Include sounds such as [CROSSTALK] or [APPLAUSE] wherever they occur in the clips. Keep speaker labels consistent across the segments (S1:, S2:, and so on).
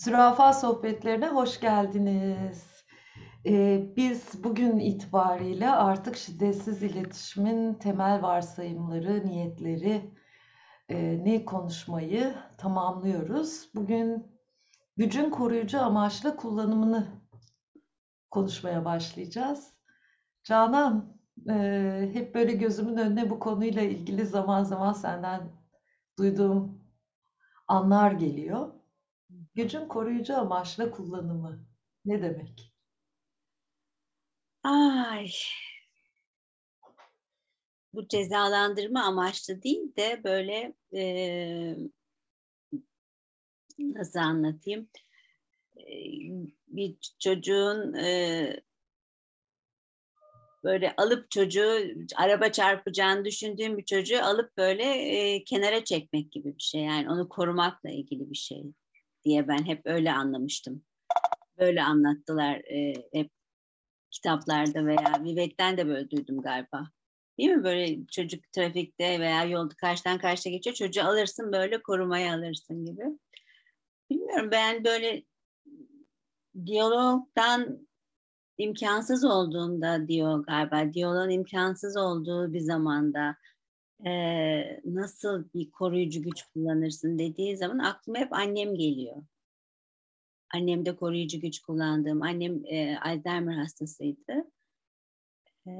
S1: Zürafa sohbetlerine hoş geldiniz. Ee, biz bugün itibariyle artık şiddetsiz iletişimin temel varsayımları, niyetleri e, ne konuşmayı tamamlıyoruz. Bugün gücün koruyucu amaçlı kullanımını konuşmaya başlayacağız. Canan, e, hep böyle gözümün önüne bu konuyla ilgili zaman zaman senden duyduğum anlar geliyor. Gücün koruyucu amaçla kullanımı ne demek?
S2: Ay, bu cezalandırma amaçlı değil de böyle e, nasıl anlatayım? E, bir çocuğun e, böyle alıp çocuğu araba çarpacağını düşündüğüm bir çocuğu alıp böyle e, kenara çekmek gibi bir şey. Yani onu korumakla ilgili bir şey diye ben hep öyle anlamıştım. Böyle anlattılar e, hep kitaplarda veya Vivek'ten de böyle duydum galiba. Değil mi? Böyle çocuk trafikte veya yolda karşıdan karşıya geçiyor. Çocuğu alırsın böyle korumaya alırsın gibi. Bilmiyorum ben böyle diyalogdan imkansız olduğunda diyor galiba. Diyaloğun imkansız olduğu bir zamanda e, nasıl bir koruyucu güç kullanırsın dediği zaman aklıma hep annem geliyor. Annem de koruyucu güç kullandığım. Annem e, Alzheimer hastasıydı. E,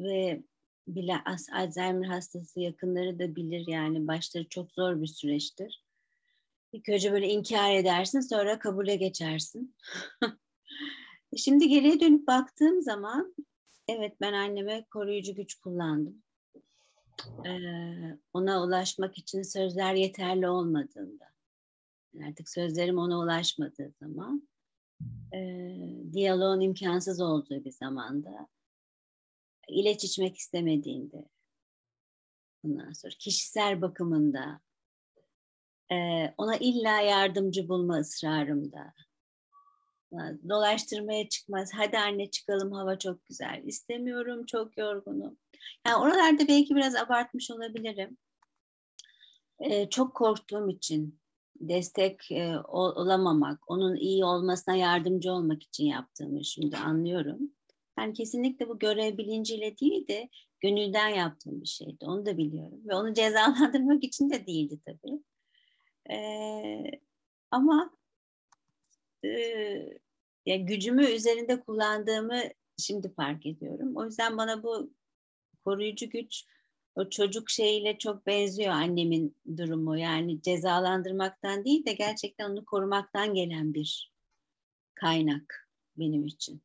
S2: ve bile Alzheimer hastası yakınları da bilir yani başları çok zor bir süreçtir. İlk önce böyle inkar edersin sonra kabule geçersin. [LAUGHS] Şimdi geriye dönüp baktığım zaman evet ben anneme koruyucu güç kullandım. Ee, ona ulaşmak için sözler yeterli olmadığında artık sözlerim ona ulaşmadığı zaman e, diyaloğun imkansız olduğu bir zamanda ilaç içmek istemediğinde ondan sonra kişisel bakımında e, ona illa yardımcı bulma ısrarımda dolaştırmaya çıkmaz. Hadi anne çıkalım hava çok güzel. İstemiyorum çok yorgunum. Yani oralarda belki biraz abartmış olabilirim. Ee, çok korktuğum için destek e, olamamak, onun iyi olmasına yardımcı olmak için yaptığımı şimdi anlıyorum. Yani kesinlikle bu görev bilinciyle değil de gönülden yaptığım bir şeydi. Onu da biliyorum. Ve onu cezalandırmak için de değildi tabii. Ee, ama e, ya gücümü üzerinde kullandığımı şimdi fark ediyorum. O yüzden bana bu koruyucu güç o çocuk şeyiyle çok benziyor annemin durumu. Yani cezalandırmaktan değil de gerçekten onu korumaktan gelen bir kaynak benim için.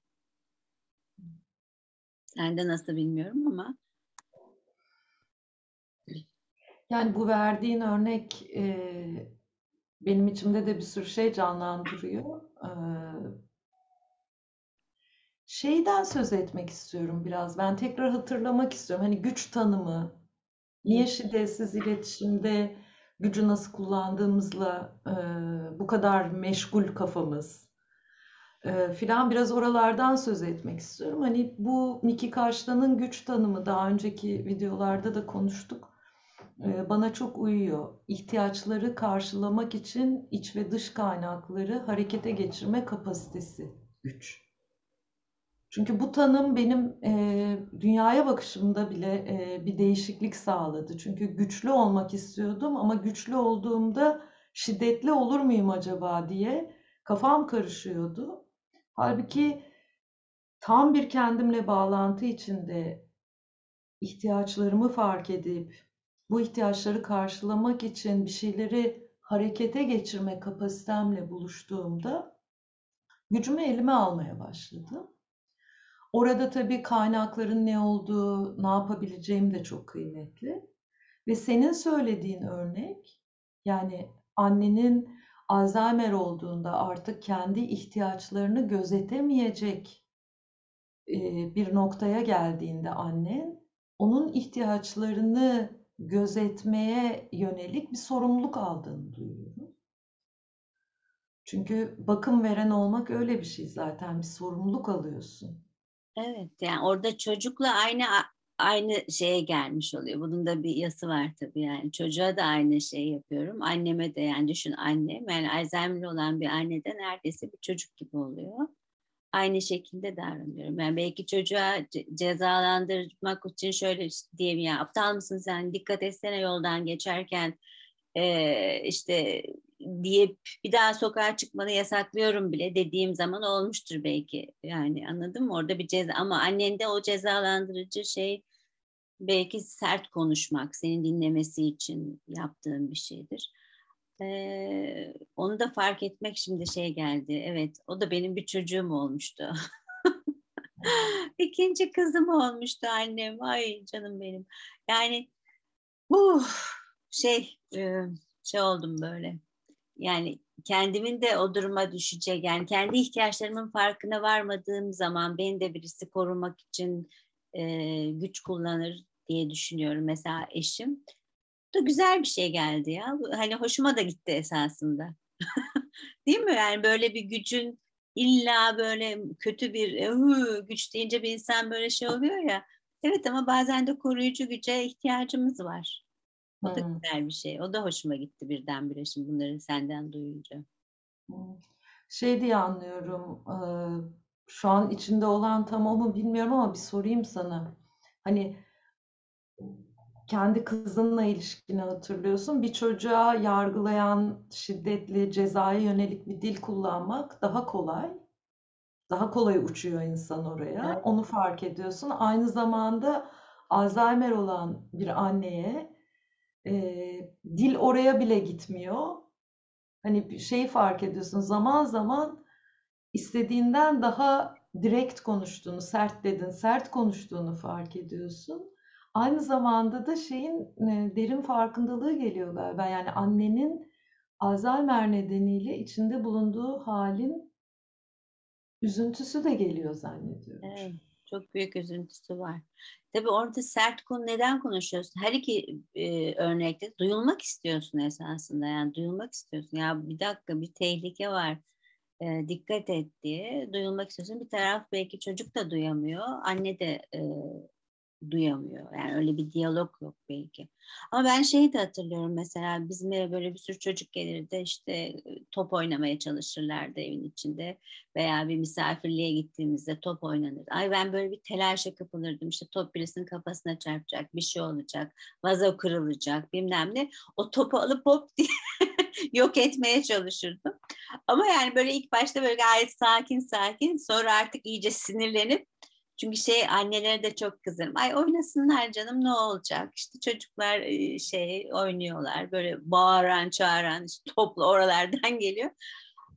S2: Sende nasıl bilmiyorum ama.
S1: Yani bu verdiğin örnek e, benim içimde de bir sürü şey canlandırıyor. Şeyden söz etmek istiyorum biraz. Ben tekrar hatırlamak istiyorum. Hani güç tanımı, niye şiddetsiz iletişimde gücü nasıl kullandığımızla e, bu kadar meşgul kafamız e, filan biraz oralardan söz etmek istiyorum. Hani bu Miki Karşılan'ın güç tanımı daha önceki videolarda da konuştuk. E, bana çok uyuyor. İhtiyaçları karşılamak için iç ve dış kaynakları harekete geçirme kapasitesi güç. Çünkü bu tanım benim e, dünyaya bakışımda bile e, bir değişiklik sağladı. Çünkü güçlü olmak istiyordum ama güçlü olduğumda şiddetli olur muyum acaba diye kafam karışıyordu. Halbuki tam bir kendimle bağlantı içinde ihtiyaçlarımı fark edip bu ihtiyaçları karşılamak için bir şeyleri harekete geçirme kapasitemle buluştuğumda gücümü elime almaya başladım. Orada tabii kaynakların ne olduğu, ne yapabileceğim de çok kıymetli. Ve senin söylediğin örnek, yani annenin Alzheimer olduğunda artık kendi ihtiyaçlarını gözetemeyecek bir noktaya geldiğinde annen, onun ihtiyaçlarını gözetmeye yönelik bir sorumluluk aldığını duyuyorum. Çünkü bakım veren olmak öyle bir şey zaten bir sorumluluk alıyorsun.
S2: Evet yani orada çocukla aynı aynı şeye gelmiş oluyor. Bunun da bir yası var tabii yani. Çocuğa da aynı şeyi yapıyorum. Anneme de yani düşün annem. Yani Alzheimer olan bir anne de neredeyse bir çocuk gibi oluyor. Aynı şekilde davranıyorum. Yani belki çocuğa cezalandırmak için şöyle diyeyim ya aptal mısın sen dikkat etsene yoldan geçerken ee, işte diye bir daha sokağa çıkmanı yasaklıyorum bile dediğim zaman olmuştur belki. Yani anladın mı? Orada bir ceza ama annende o cezalandırıcı şey belki sert konuşmak, senin dinlemesi için yaptığın bir şeydir. Ee, onu da fark etmek şimdi şey geldi. Evet, o da benim bir çocuğum olmuştu. [LAUGHS] İkinci kızım olmuştu annem. Ay canım benim. Yani bu şey şey oldum böyle. Yani kendimin de o duruma düşecek. Yani kendi ihtiyaçlarımın farkına varmadığım zaman beni de birisi korumak için güç kullanır diye düşünüyorum. Mesela eşim. Da güzel bir şey geldi ya. Hani hoşuma da gitti esasında. [LAUGHS] Değil mi? Yani böyle bir gücün illa böyle kötü bir güç deyince bir insan böyle şey oluyor ya. Evet ama bazen de koruyucu güce ihtiyacımız var. O da hmm. güzel bir şey. O da hoşuma gitti birdenbire şimdi bunları senden duyunca.
S1: Şey diye anlıyorum. Şu an içinde olan tamamı bilmiyorum ama bir sorayım sana. Hani kendi kızınla ilişkini hatırlıyorsun. Bir çocuğa yargılayan şiddetli cezaya yönelik bir dil kullanmak daha kolay. Daha kolay uçuyor insan oraya. Evet. Onu fark ediyorsun. Aynı zamanda Alzheimer olan bir anneye e, dil oraya bile gitmiyor. Hani bir şeyi fark ediyorsun. Zaman zaman istediğinden daha direkt konuştuğunu, sert dedin, sert konuştuğunu fark ediyorsun. Aynı zamanda da şeyin e, derin farkındalığı geliyor galiba. Yani annenin Alzheimer nedeniyle içinde bulunduğu halin üzüntüsü de geliyor zannediyorum.
S2: Evet, çok büyük üzüntüsü var. Tabii orada sert konu neden konuşuyorsun? Her iki e, örnekte duyulmak istiyorsun esasında. Yani duyulmak istiyorsun. Ya bir dakika bir tehlike var. E, dikkat et diye duyulmak istiyorsun. Bir taraf belki çocuk da duyamıyor. Anne de e, duyamıyor. Yani öyle bir diyalog yok belki. Ama ben şeyi de hatırlıyorum mesela bizim eve böyle bir sürü çocuk gelirdi işte top oynamaya çalışırlardı evin içinde veya bir misafirliğe gittiğimizde top oynanır. Ay ben böyle bir telaşa kapılırdım işte top birisinin kafasına çarpacak bir şey olacak vazo kırılacak bilmem ne o topu alıp hop [LAUGHS] diye yok etmeye çalışırdım. Ama yani böyle ilk başta böyle gayet sakin sakin sonra artık iyice sinirlenip çünkü şey annelere de çok kızarım. Ay oynasınlar canım ne olacak? İşte çocuklar şey oynuyorlar böyle bağıran çağıran işte toplu oralardan [LAUGHS] geliyor.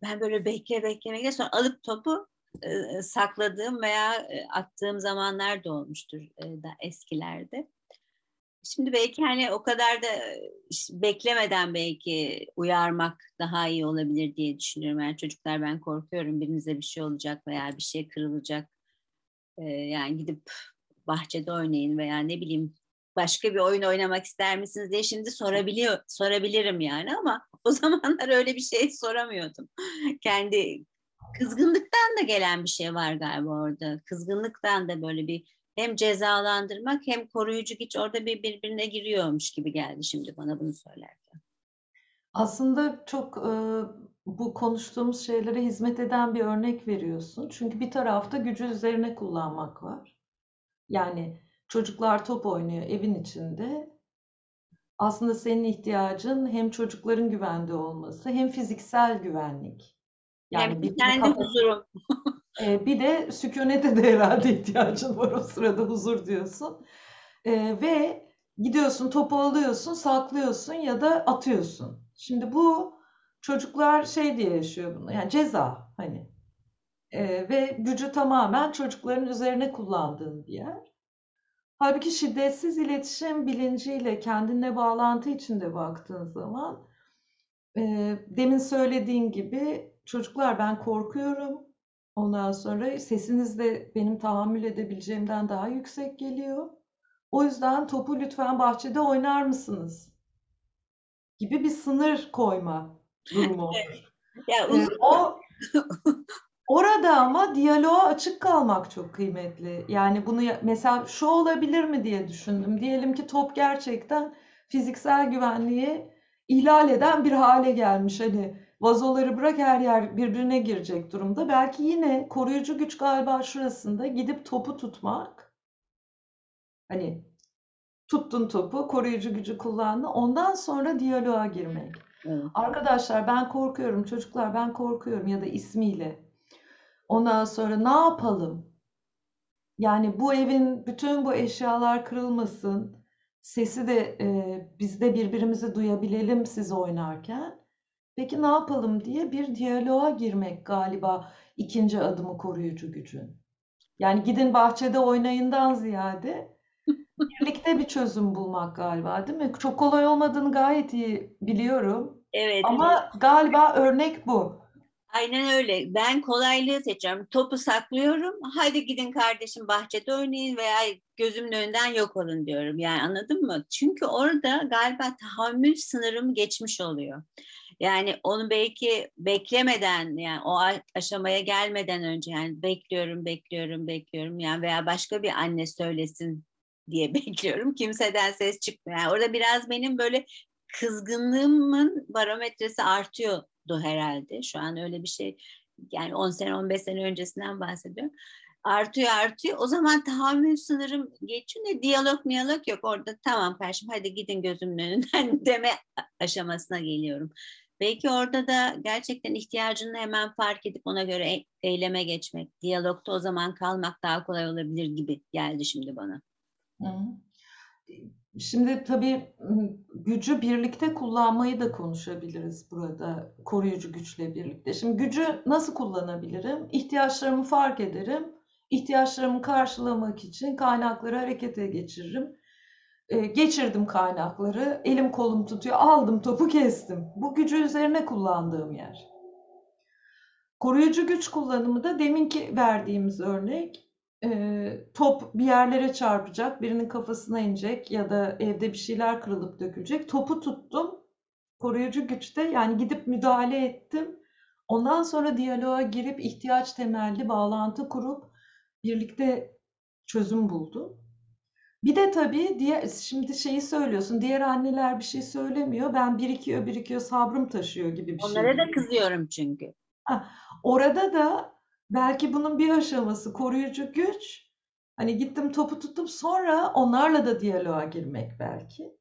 S2: Ben böyle bekle bekle bekle sonra alıp topu sakladığım veya attığım zamanlar da olmuştur da eskilerde. Şimdi belki hani o kadar da beklemeden belki uyarmak daha iyi olabilir diye düşünüyorum. Yani çocuklar ben korkuyorum birinize bir şey olacak veya bir şey kırılacak yani gidip bahçede oynayın veya ne bileyim başka bir oyun oynamak ister misiniz diye şimdi sorabiliyor sorabilirim yani ama o [LAUGHS] zamanlar öyle bir şey soramıyordum. Kendi kızgınlıktan da gelen bir şey var galiba orada. Kızgınlıktan da böyle bir hem cezalandırmak hem koruyucu güç orada bir birbirine giriyormuş gibi geldi şimdi bana bunu söylerken.
S1: Aslında çok e, bu konuştuğumuz şeylere hizmet eden bir örnek veriyorsun. Çünkü bir tarafta gücü üzerine kullanmak var. Yani çocuklar top oynuyor evin içinde. Aslında senin ihtiyacın hem çocukların güvende olması hem fiziksel güvenlik.
S2: Yani, yani bir kendi huzurum. [LAUGHS]
S1: e, bir de sükunete de herhalde ihtiyacın var o sırada huzur diyorsun. E, ve gidiyorsun topu alıyorsun, saklıyorsun ya da atıyorsun. Şimdi bu çocuklar şey diye yaşıyor bunu. Yani ceza hani. E, ve gücü tamamen çocukların üzerine kullandığın bir yer. Halbuki şiddetsiz iletişim bilinciyle kendinle bağlantı içinde baktığın zaman e, demin söylediğin gibi çocuklar ben korkuyorum. Ondan sonra sesiniz de benim tahammül edebileceğimden daha yüksek geliyor. O yüzden topu lütfen bahçede oynar mısınız? Gibi bir sınır koyma durumu.
S2: ya uzun, o [LAUGHS]
S1: Orada ama diyaloğa açık kalmak çok kıymetli. Yani bunu mesela şu olabilir mi diye düşündüm. Diyelim ki top gerçekten fiziksel güvenliği ihlal eden bir hale gelmiş. Hani vazoları bırak her yer birbirine girecek durumda. Belki yine koruyucu güç galiba şurasında gidip topu tutmak. Hani tuttun topu, koruyucu gücü kullandın. Ondan sonra diyaloğa girmek. Arkadaşlar ben korkuyorum, çocuklar ben korkuyorum ya da ismiyle. Ondan sonra ne yapalım? Yani bu evin bütün bu eşyalar kırılmasın. Sesi de e, biz de birbirimizi duyabilelim siz oynarken. Peki ne yapalım diye bir diyaloğa girmek galiba ikinci adımı koruyucu gücün. Yani gidin bahçede oynayından ziyade birlikte bir çözüm bulmak galiba, değil mi? Çok kolay olmadığını gayet iyi biliyorum.
S2: Evet.
S1: Ama galiba örnek bu.
S2: Aynen öyle. Ben kolaylığı seçiyorum. Topu saklıyorum. Hadi gidin kardeşim bahçede oynayın veya gözümün önünden yok olun diyorum. Yani anladın mı? Çünkü orada galiba tahammül sınırım geçmiş oluyor. Yani onu belki beklemeden yani o aşamaya gelmeden önce yani bekliyorum, bekliyorum, bekliyorum yani veya başka bir anne söylesin diye [LAUGHS] bekliyorum. Kimseden ses çıkmıyor. Yani orada biraz benim böyle kızgınlığımın barometresi artıyordu herhalde. Şu an öyle bir şey yani 10 sene 15 sene öncesinden bahsediyorum. Artıyor artıyor. O zaman tahammül sınırım geçiyor. Ne diyalog miyalog yok orada. Tamam kardeşim hadi gidin gözümün önünden [LAUGHS] deme aşamasına geliyorum. Belki orada da gerçekten ihtiyacını hemen fark edip ona göre e- eyleme geçmek, diyalogta o zaman kalmak daha kolay olabilir gibi geldi şimdi bana.
S1: Şimdi tabii gücü birlikte kullanmayı da konuşabiliriz burada koruyucu güçle birlikte. Şimdi gücü nasıl kullanabilirim? İhtiyaçlarımı fark ederim. İhtiyaçlarımı karşılamak için kaynakları harekete geçiririm. Ee, geçirdim kaynakları, elim kolum tutuyor, aldım topu kestim. Bu gücü üzerine kullandığım yer. Koruyucu güç kullanımı da deminki verdiğimiz örnek e, top bir yerlere çarpacak, birinin kafasına inecek ya da evde bir şeyler kırılıp dökülecek. Topu tuttum. Koruyucu güçte yani gidip müdahale ettim. Ondan sonra diyaloğa girip ihtiyaç temelli bağlantı kurup birlikte çözüm buldum. Bir de tabii diğer, şimdi şeyi söylüyorsun. Diğer anneler bir şey söylemiyor. Ben birikiyor birikiyor sabrım taşıyor gibi bir şey.
S2: Onlara da kızıyorum çünkü.
S1: Orada da belki bunun bir aşaması koruyucu güç. Hani gittim topu tuttum sonra onlarla da diyaloğa girmek belki.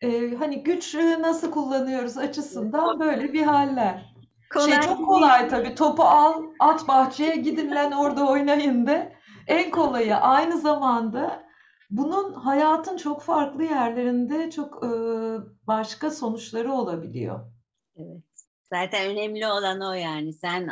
S1: Ee, hani güç nasıl kullanıyoruz açısından böyle bir haller. Şey çok kolay tabii topu al at bahçeye gidin lan orada oynayın de. En kolayı aynı zamanda bunun hayatın çok farklı yerlerinde çok e, başka sonuçları olabiliyor.
S2: Evet. Zaten önemli olan o yani. Sen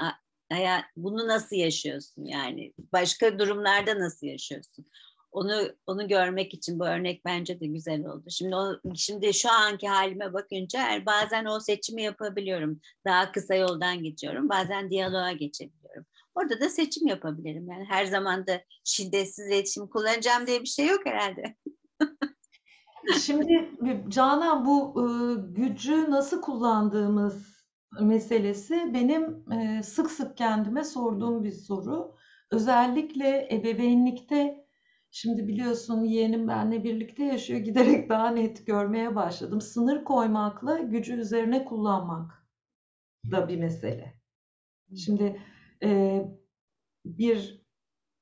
S2: hayat, bunu nasıl yaşıyorsun yani? Başka durumlarda nasıl yaşıyorsun? Onu onu görmek için bu örnek bence de güzel oldu. Şimdi o, şimdi şu anki halime bakınca er- bazen o seçimi yapabiliyorum. Daha kısa yoldan geçiyorum. Bazen diyaloğa geçebiliyorum. Orada da seçim yapabilirim. Yani her zaman da şiddetsiz iletişim kullanacağım diye bir şey yok herhalde.
S1: Şimdi Canan bu e, gücü nasıl kullandığımız meselesi benim e, sık sık kendime sorduğum bir soru. Özellikle ebeveynlikte şimdi biliyorsun yeğenim benimle birlikte yaşıyor giderek daha net görmeye başladım. Sınır koymakla gücü üzerine kullanmak da bir mesele. Şimdi e, bir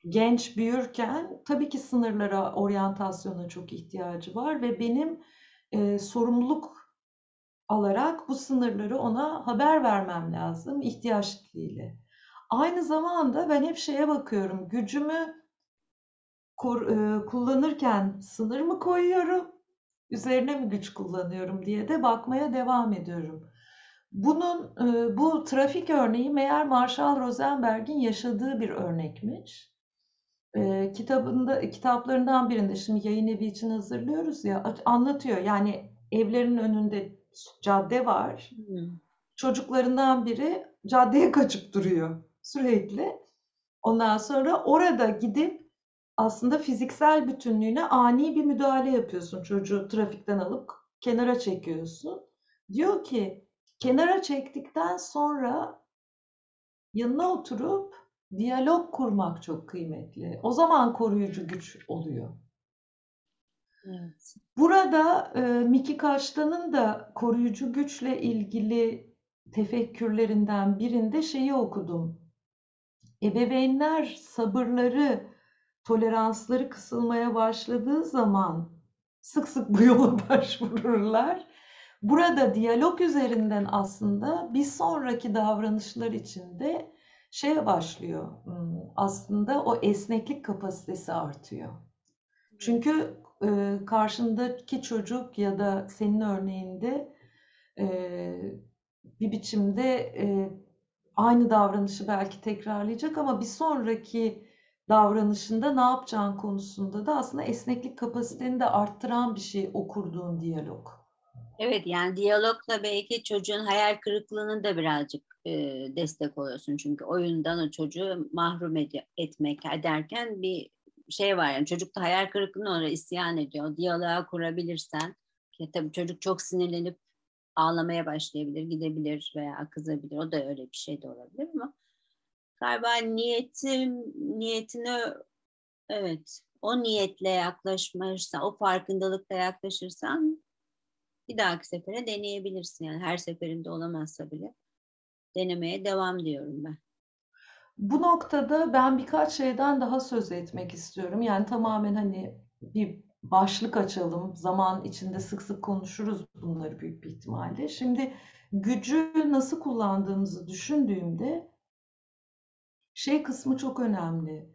S1: genç büyürken tabii ki sınırlara, oryantasyona çok ihtiyacı var ve benim e, sorumluluk alarak bu sınırları ona haber vermem lazım ihtiyaç diliyle. Aynı zamanda ben hep şeye bakıyorum, gücümü kor- e, kullanırken sınır mı koyuyorum, üzerine mi güç kullanıyorum diye de bakmaya devam ediyorum. Bunun e, bu trafik örneği meğer Marshall Rosenberg'in yaşadığı bir örnekmiş. E, kitabında kitaplarından birinde şimdi yayın evi için hazırlıyoruz ya anlatıyor. Yani evlerin önünde cadde var.
S2: Hmm.
S1: Çocuklarından biri caddeye kaçıp duruyor sürekli. Ondan sonra orada gidip aslında fiziksel bütünlüğüne ani bir müdahale yapıyorsun. Çocuğu trafikten alıp kenara çekiyorsun. Diyor ki kenara çektikten sonra yanına oturup diyalog kurmak çok kıymetli. O zaman koruyucu güç oluyor.
S2: Evet.
S1: Burada e, Miki Kaştan'ın da koruyucu güçle ilgili tefekkürlerinden birinde şeyi okudum. Ebeveynler sabırları, toleransları kısılmaya başladığı zaman sık sık bu yola [LAUGHS] başvururlar. Burada diyalog üzerinden aslında bir sonraki davranışlar içinde şeye başlıyor. Hmm, aslında o esneklik kapasitesi artıyor. Çünkü e, karşındaki çocuk ya da senin örneğinde e, bir biçimde e, aynı davranışı belki tekrarlayacak ama bir sonraki davranışında ne yapacağın konusunda da aslında esneklik kapasiteni de arttıran bir şey o kurduğun diyalog.
S2: Evet yani diyalogla belki çocuğun hayal kırıklığını da birazcık e, destek oluyorsun. Çünkü oyundan o çocuğu mahrum ed- etmek ederken bir şey var yani çocuk da hayal kırıklığına oraya isyan ediyor. Diyaloğa kurabilirsen ya tabii çocuk çok sinirlenip ağlamaya başlayabilir, gidebilir veya kızabilir. O da öyle bir şey de olabilir ama galiba niyetim niyetine evet o niyetle yaklaşırsan, o farkındalıkla yaklaşırsan bir dahaki sefere deneyebilirsin. Yani her seferinde olamazsa bile denemeye devam diyorum ben.
S1: Bu noktada ben birkaç şeyden daha söz etmek istiyorum. Yani tamamen hani bir başlık açalım. Zaman içinde sık sık konuşuruz bunları büyük bir ihtimalle. Şimdi gücü nasıl kullandığımızı düşündüğümde şey kısmı çok önemli.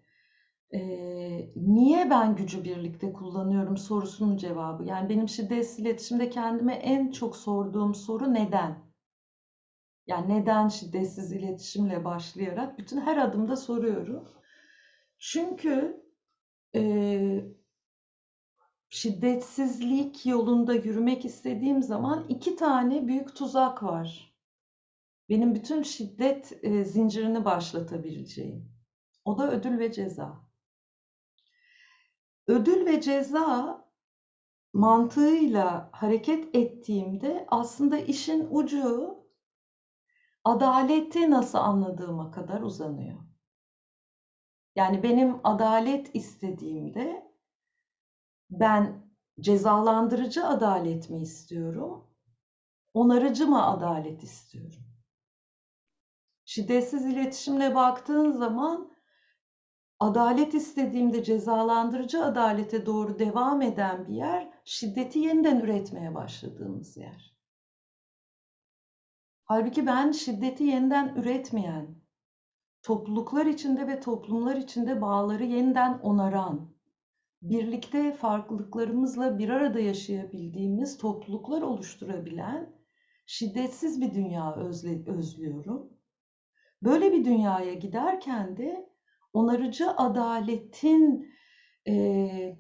S1: Ee, niye ben gücü birlikte kullanıyorum sorusunun cevabı. Yani benim şiddetsiz iletişimde kendime en çok sorduğum soru neden? Yani neden şiddetsiz iletişimle başlayarak bütün her adımda soruyorum. Çünkü e, şiddetsizlik yolunda yürümek istediğim zaman iki tane büyük tuzak var. Benim bütün şiddet e, zincirini başlatabileceğim. O da ödül ve ceza. Ödül ve ceza mantığıyla hareket ettiğimde aslında işin ucu adaleti nasıl anladığıma kadar uzanıyor. Yani benim adalet istediğimde ben cezalandırıcı adalet mi istiyorum? Onarıcı mı adalet istiyorum? Şiddetsiz iletişimle baktığın zaman adalet istediğimde cezalandırıcı adalete doğru devam eden bir yer, şiddeti yeniden üretmeye başladığımız yer. Halbuki ben şiddeti yeniden üretmeyen, topluluklar içinde ve toplumlar içinde bağları yeniden onaran, birlikte farklılıklarımızla bir arada yaşayabildiğimiz topluluklar oluşturabilen şiddetsiz bir dünya özle, özlüyorum. Böyle bir dünyaya giderken de onarıcı adaletin e,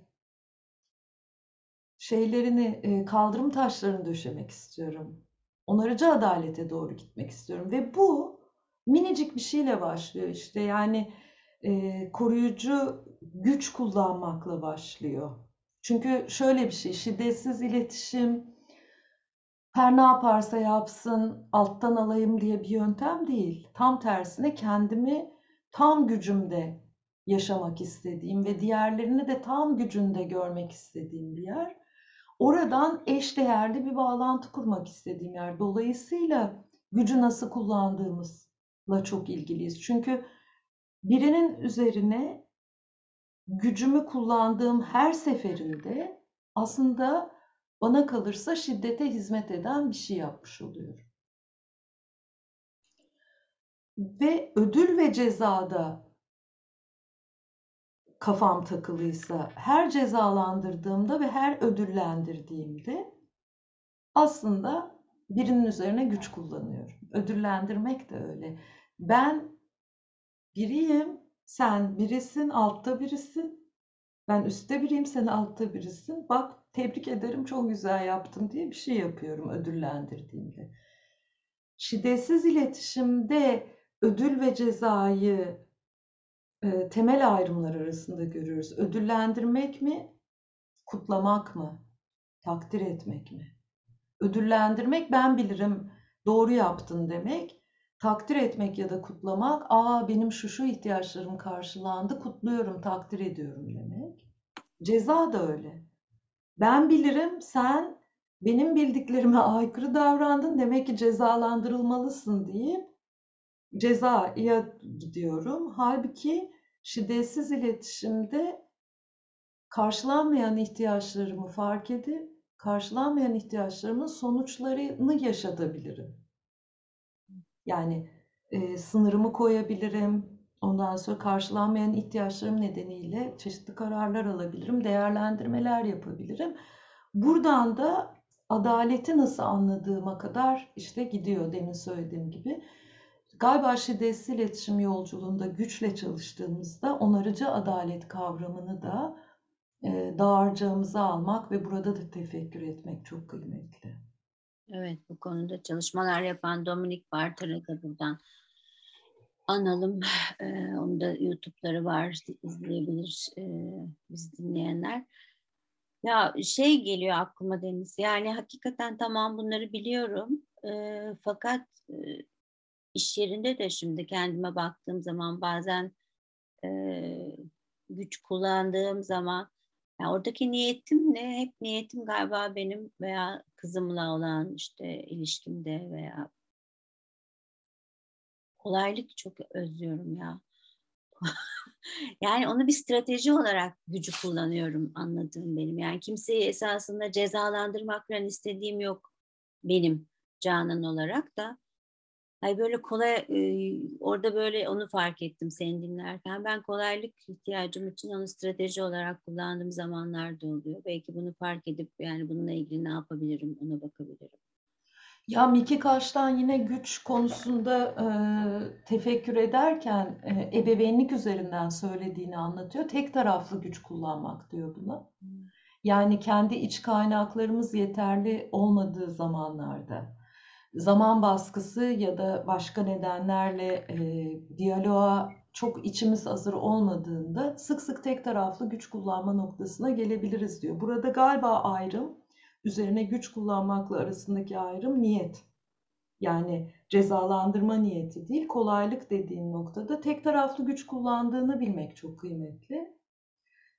S1: şeylerini, e, kaldırım taşlarını döşemek istiyorum. Onarıcı adalete doğru gitmek istiyorum ve bu minicik bir şeyle başlıyor işte yani e, koruyucu güç kullanmakla başlıyor. Çünkü şöyle bir şey, şiddetsiz iletişim, her ne yaparsa yapsın alttan alayım diye bir yöntem değil. Tam tersine kendimi tam gücümde yaşamak istediğim ve diğerlerini de tam gücünde görmek istediğim bir yer. Oradan eş değerli bir bağlantı kurmak istediğim yer. Dolayısıyla gücü nasıl kullandığımızla çok ilgiliyiz. Çünkü birinin üzerine gücümü kullandığım her seferinde aslında bana kalırsa şiddete hizmet eden bir şey yapmış oluyorum. Ve ödül ve cezada kafam takılıysa her cezalandırdığımda ve her ödüllendirdiğimde aslında birinin üzerine güç kullanıyorum. Ödüllendirmek de öyle. Ben biriyim, sen birisin, altta birisin. Ben üstte biriyim, sen altta birisin. Bak tebrik ederim, çok güzel yaptın diye bir şey yapıyorum ödüllendirdiğimde. Şiddetsiz iletişimde ödül ve cezayı temel ayrımlar arasında görüyoruz. Ödüllendirmek mi, kutlamak mı, takdir etmek mi? Ödüllendirmek ben bilirim, doğru yaptın demek. takdir etmek ya da kutlamak, aa benim şu şu ihtiyaçlarım karşılandı, kutluyorum, takdir ediyorum demek. Ceza da öyle. Ben bilirim, sen benim bildiklerime [LAUGHS] aykırı davrandın, demek ki cezalandırılmalısın deyip cezaya gidiyorum. Halbuki şiddetsiz iletişimde karşılanmayan ihtiyaçlarımı fark edip karşılanmayan ihtiyaçlarımın sonuçlarını yaşatabilirim. Yani e, sınırımı koyabilirim. Ondan sonra karşılanmayan ihtiyaçlarım nedeniyle çeşitli kararlar alabilirim, değerlendirmeler yapabilirim. Buradan da adaleti nasıl anladığıma kadar işte gidiyor demin söylediğim gibi. Galiba şiddetsiz iletişim yolculuğunda güçle çalıştığımızda onarıcı adalet kavramını da e, dağarcığımıza almak ve burada da tefekkür etmek çok kıymetli.
S2: Evet, bu konuda çalışmalar yapan Dominik Barter'ı da buradan analım. Ee, [SIGHS] onun da YouTube'ları var, izleyebilir e, bizi dinleyenler. Ya şey geliyor aklıma Deniz, yani hakikaten tamam bunları biliyorum. E, fakat e, iş yerinde de şimdi kendime baktığım zaman bazen e, güç kullandığım zaman yani oradaki niyetim ne? Hep niyetim galiba benim veya kızımla olan işte ilişkimde veya kolaylık çok özlüyorum ya. [LAUGHS] yani onu bir strateji olarak gücü kullanıyorum anladığım benim. Yani kimseyi esasında cezalandırmak falan istediğim yok benim Canan olarak da. Ay böyle kolay e, orada böyle onu fark ettim seni dinlerken. Ben kolaylık ihtiyacım için onu strateji olarak kullandığım zamanlar da oluyor. Belki bunu fark edip yani bununla ilgili ne yapabilirim ona bakabilirim.
S1: Ya Miki Kaş'tan yine güç konusunda e, tefekkür ederken e, ebeveynlik üzerinden söylediğini anlatıyor. Tek taraflı güç kullanmak diyor buna. Yani kendi iç kaynaklarımız yeterli olmadığı zamanlarda zaman baskısı ya da başka nedenlerle e, diyaloğa çok içimiz hazır olmadığında sık sık tek taraflı güç kullanma noktasına gelebiliriz diyor. Burada galiba ayrım üzerine güç kullanmakla arasındaki ayrım niyet. Yani cezalandırma niyeti değil, kolaylık dediğin noktada tek taraflı güç kullandığını bilmek çok kıymetli.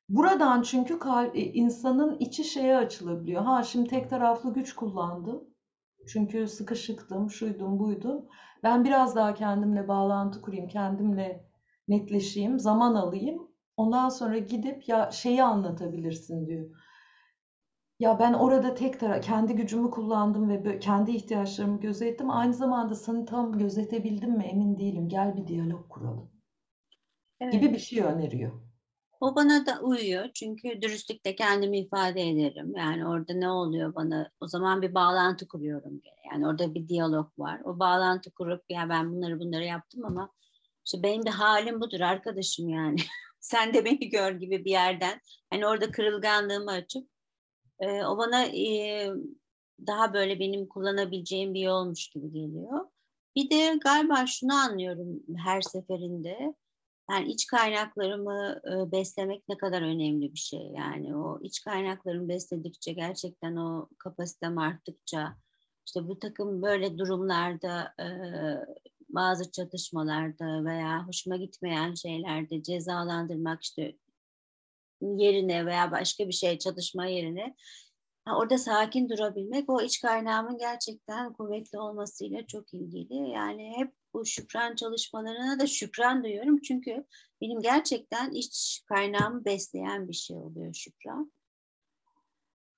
S1: Buradan çünkü insanın içi şeye açılabiliyor. Ha şimdi tek taraflı güç kullandım çünkü sıkışıktım, şuydum, buydum. Ben biraz daha kendimle bağlantı kurayım, kendimle netleşeyim, zaman alayım. Ondan sonra gidip ya şeyi anlatabilirsin diyor. Ya ben orada tek taraf kendi gücümü kullandım ve kendi ihtiyaçlarımı gözettim. Aynı zamanda seni tam gözetebildim mi emin değilim. Gel bir diyalog kuralım. Evet. Gibi bir şey öneriyor.
S2: O bana da uyuyor çünkü dürüstlükle kendimi ifade ederim. Yani orada ne oluyor bana o zaman bir bağlantı kuruyorum. Yani orada bir diyalog var. O bağlantı kurup ya ben bunları bunları yaptım ama işte benim de halim budur arkadaşım yani. [LAUGHS] Sen de beni gör gibi bir yerden. Hani orada kırılganlığımı açıp e, o bana e, daha böyle benim kullanabileceğim bir yolmuş gibi geliyor. Bir de galiba şunu anlıyorum her seferinde yani iç kaynaklarımı e, beslemek ne kadar önemli bir şey. Yani o iç kaynaklarımı besledikçe gerçekten o kapasitem arttıkça işte bu takım böyle durumlarda bazı çatışmalarda veya hoşuma gitmeyen şeylerde cezalandırmak işte yerine veya başka bir şey çatışma yerine orada sakin durabilmek o iç kaynağımın gerçekten kuvvetli olmasıyla çok ilgili. Yani hep bu şükran çalışmalarına da şükran duyuyorum. Çünkü benim gerçekten iç kaynağımı besleyen bir şey oluyor şükran.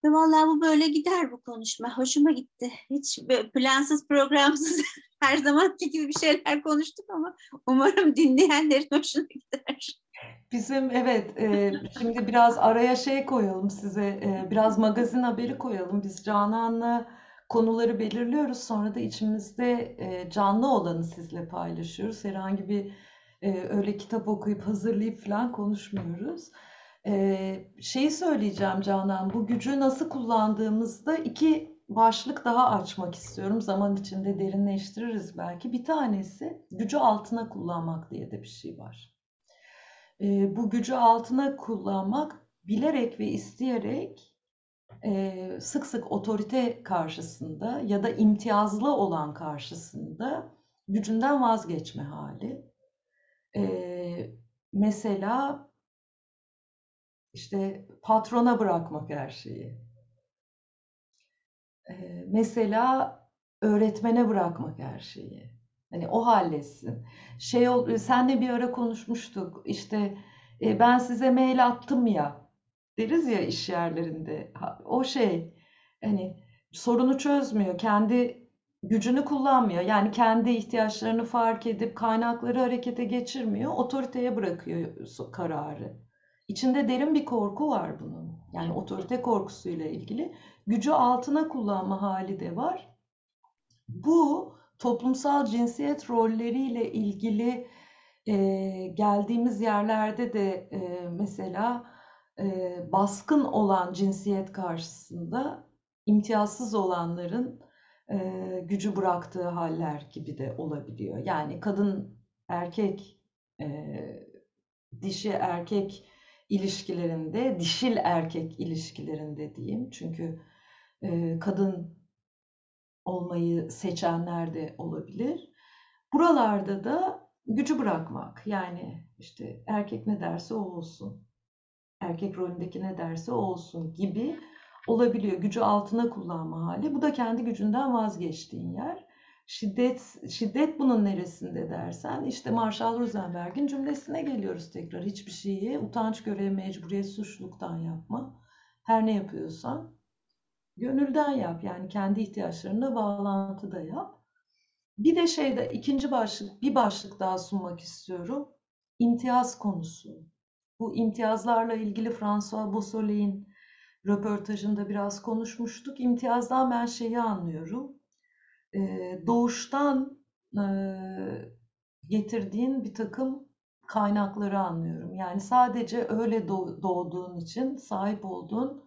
S2: Ve vallahi bu böyle gider bu konuşma. Hoşuma gitti. Hiç plansız programsız [LAUGHS] her zamanki gibi bir şeyler konuştuk ama umarım dinleyenlerin hoşuna gider.
S1: Bizim evet e, şimdi biraz araya şey koyalım size e, biraz magazin haberi koyalım. Biz Canan'la konuları belirliyoruz. Sonra da içimizde e, canlı olanı sizle paylaşıyoruz. Herhangi bir e, öyle kitap okuyup hazırlayıp falan konuşmuyoruz. E, şeyi söyleyeceğim Canan, bu gücü nasıl kullandığımızda iki başlık daha açmak istiyorum. Zaman içinde derinleştiririz belki. Bir tanesi gücü altına kullanmak diye de bir şey var. Bu gücü altına kullanmak bilerek ve isteyerek sık sık otorite karşısında ya da imtiyazlı olan karşısında gücünden vazgeçme hali. Mesela işte patrona bırakmak her şeyi. Mesela öğretmene bırakmak her şeyi. Hani o halletsin. Şey senle bir ara konuşmuştuk. İşte ben size mail attım ya deriz ya iş yerlerinde. O şey hani sorunu çözmüyor. Kendi gücünü kullanmıyor. Yani kendi ihtiyaçlarını fark edip kaynakları harekete geçirmiyor. Otoriteye bırakıyor kararı. İçinde derin bir korku var bunun. Yani otorite korkusuyla ilgili. Gücü altına kullanma hali de var. Bu toplumsal cinsiyet rolleriyle ilgili e, geldiğimiz yerlerde de e, mesela e, baskın olan cinsiyet karşısında imtiyazsız olanların e, gücü bıraktığı haller gibi de olabiliyor. Yani kadın erkek e, dişi erkek ilişkilerinde, dişil erkek ilişkilerinde diyeyim. Çünkü e, kadın olmayı seçenler de olabilir. Buralarda da gücü bırakmak. Yani işte erkek ne derse o olsun. Erkek rolündeki ne derse olsun gibi olabiliyor. Gücü altına kullanma hali. Bu da kendi gücünden vazgeçtiğin yer. Şiddet, şiddet bunun neresinde dersen işte Marshall Rosenberg'in cümlesine geliyoruz tekrar. Hiçbir şeyi utanç görev mecburiyet suçluluktan yapma. Her ne yapıyorsan gönülden yap. Yani kendi ihtiyaçlarına bağlantıda yap. Bir de şeyde ikinci başlık, bir başlık daha sunmak istiyorum. İmtiyaz konusu. Bu imtiyazlarla ilgili François Beausoleil'in röportajında biraz konuşmuştuk. İmtiyazdan ben şeyi anlıyorum. Ee, doğuştan e, getirdiğin bir takım kaynakları anlıyorum. Yani sadece öyle doğduğun için sahip olduğun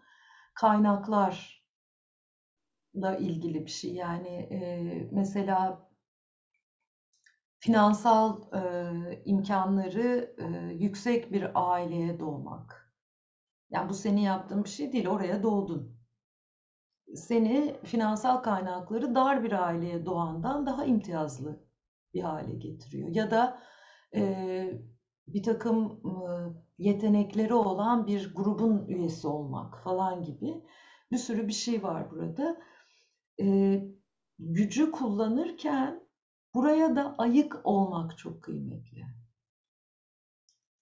S1: kaynaklarla ilgili bir şey. Yani e, mesela finansal e, imkanları yüksek bir aileye doğmak yani bu senin yaptığın bir şey değil, oraya doğdun. Seni finansal kaynakları dar bir aileye doğandan daha imtiyazlı bir hale getiriyor. Ya da e, bir takım e, yetenekleri olan bir grubun üyesi olmak falan gibi bir sürü bir şey var burada. E, gücü kullanırken buraya da ayık olmak çok kıymetli.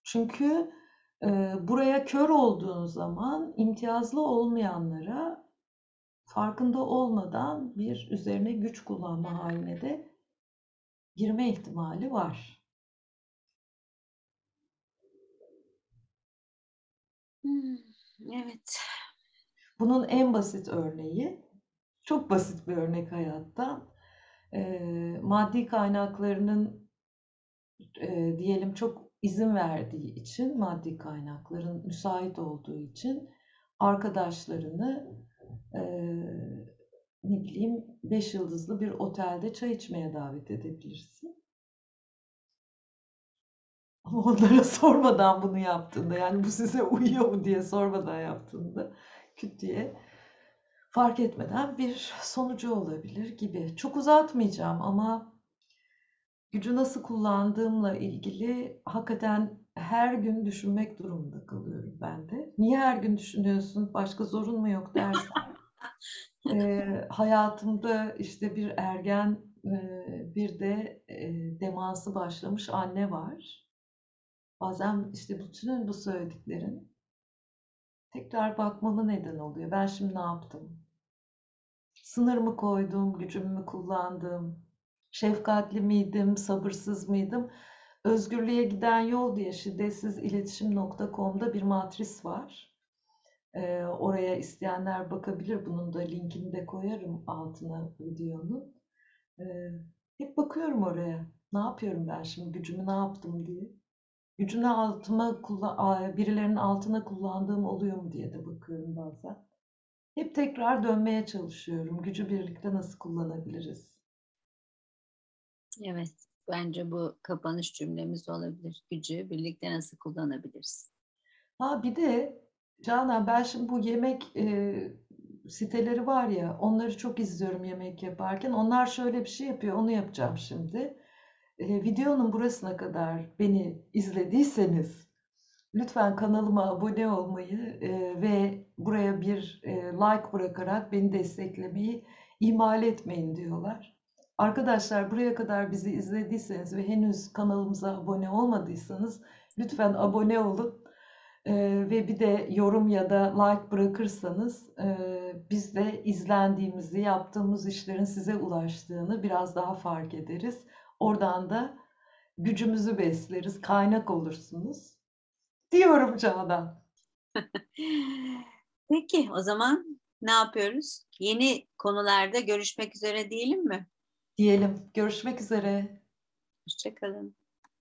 S1: Çünkü buraya kör olduğun zaman imtiyazlı olmayanlara farkında olmadan bir üzerine güç kullanma haline de girme ihtimali var.
S2: Hmm, evet.
S1: Bunun en basit örneği, çok basit bir örnek hayattan, maddi kaynaklarının diyelim çok izin verdiği için maddi kaynakların müsait olduğu için arkadaşlarını e, ne bileyim beş yıldızlı bir otelde çay içmeye davet edebilirsin. Ama onlara [LAUGHS] sormadan bunu yaptığında yani bu size uyuyor mu diye sormadan yaptığında küt diye fark etmeden bir sonucu olabilir gibi. Çok uzatmayacağım ama gücü nasıl kullandığımla ilgili hakikaten her gün düşünmek durumunda kalıyorum ben de. Niye her gün düşünüyorsun? Başka zorun mu yok dersen. [LAUGHS] e, hayatımda işte bir ergen e, bir de e, demansı başlamış anne var. Bazen işte bütün bu söylediklerin tekrar bakmama neden oluyor. Ben şimdi ne yaptım? Sınır mı koydum, gücümü mü kullandım, Şefkatli miydim, sabırsız mıydım? Özgürlüğe giden yol diye şiddetsiziletişim.com'da bir matris var. Ee, oraya isteyenler bakabilir. Bunun da linkini de koyarım altına videonun. Ee, hep bakıyorum oraya. Ne yapıyorum ben şimdi? Gücümü ne yaptım diye. Gücünü altıma birilerinin altına kullandığım oluyor mu diye de bakıyorum bazen. Hep tekrar dönmeye çalışıyorum. Gücü birlikte nasıl kullanabiliriz?
S2: Evet, bence bu kapanış cümlemiz olabilir. Gücü birlikte nasıl kullanabiliriz?
S1: Ha bir de Canan ben şimdi bu yemek e, siteleri var ya onları çok izliyorum yemek yaparken. Onlar şöyle bir şey yapıyor onu yapacağım şimdi. e, videonun burasına kadar beni izlediyseniz lütfen kanalıma abone olmayı e, ve buraya bir e, like bırakarak beni desteklemeyi ihmal etmeyin diyorlar. Arkadaşlar buraya kadar bizi izlediyseniz ve henüz kanalımıza abone olmadıysanız lütfen abone olun. Ee, ve bir de yorum ya da like bırakırsanız e, biz de izlendiğimizi, yaptığımız işlerin size ulaştığını biraz daha fark ederiz. Oradan da gücümüzü besleriz, kaynak olursunuz. Diyorum Canan. [LAUGHS]
S2: Peki o zaman ne yapıyoruz? Yeni konularda görüşmek üzere diyelim mi?
S1: Diyelim. Görüşmek üzere.
S2: Hoşçakalın.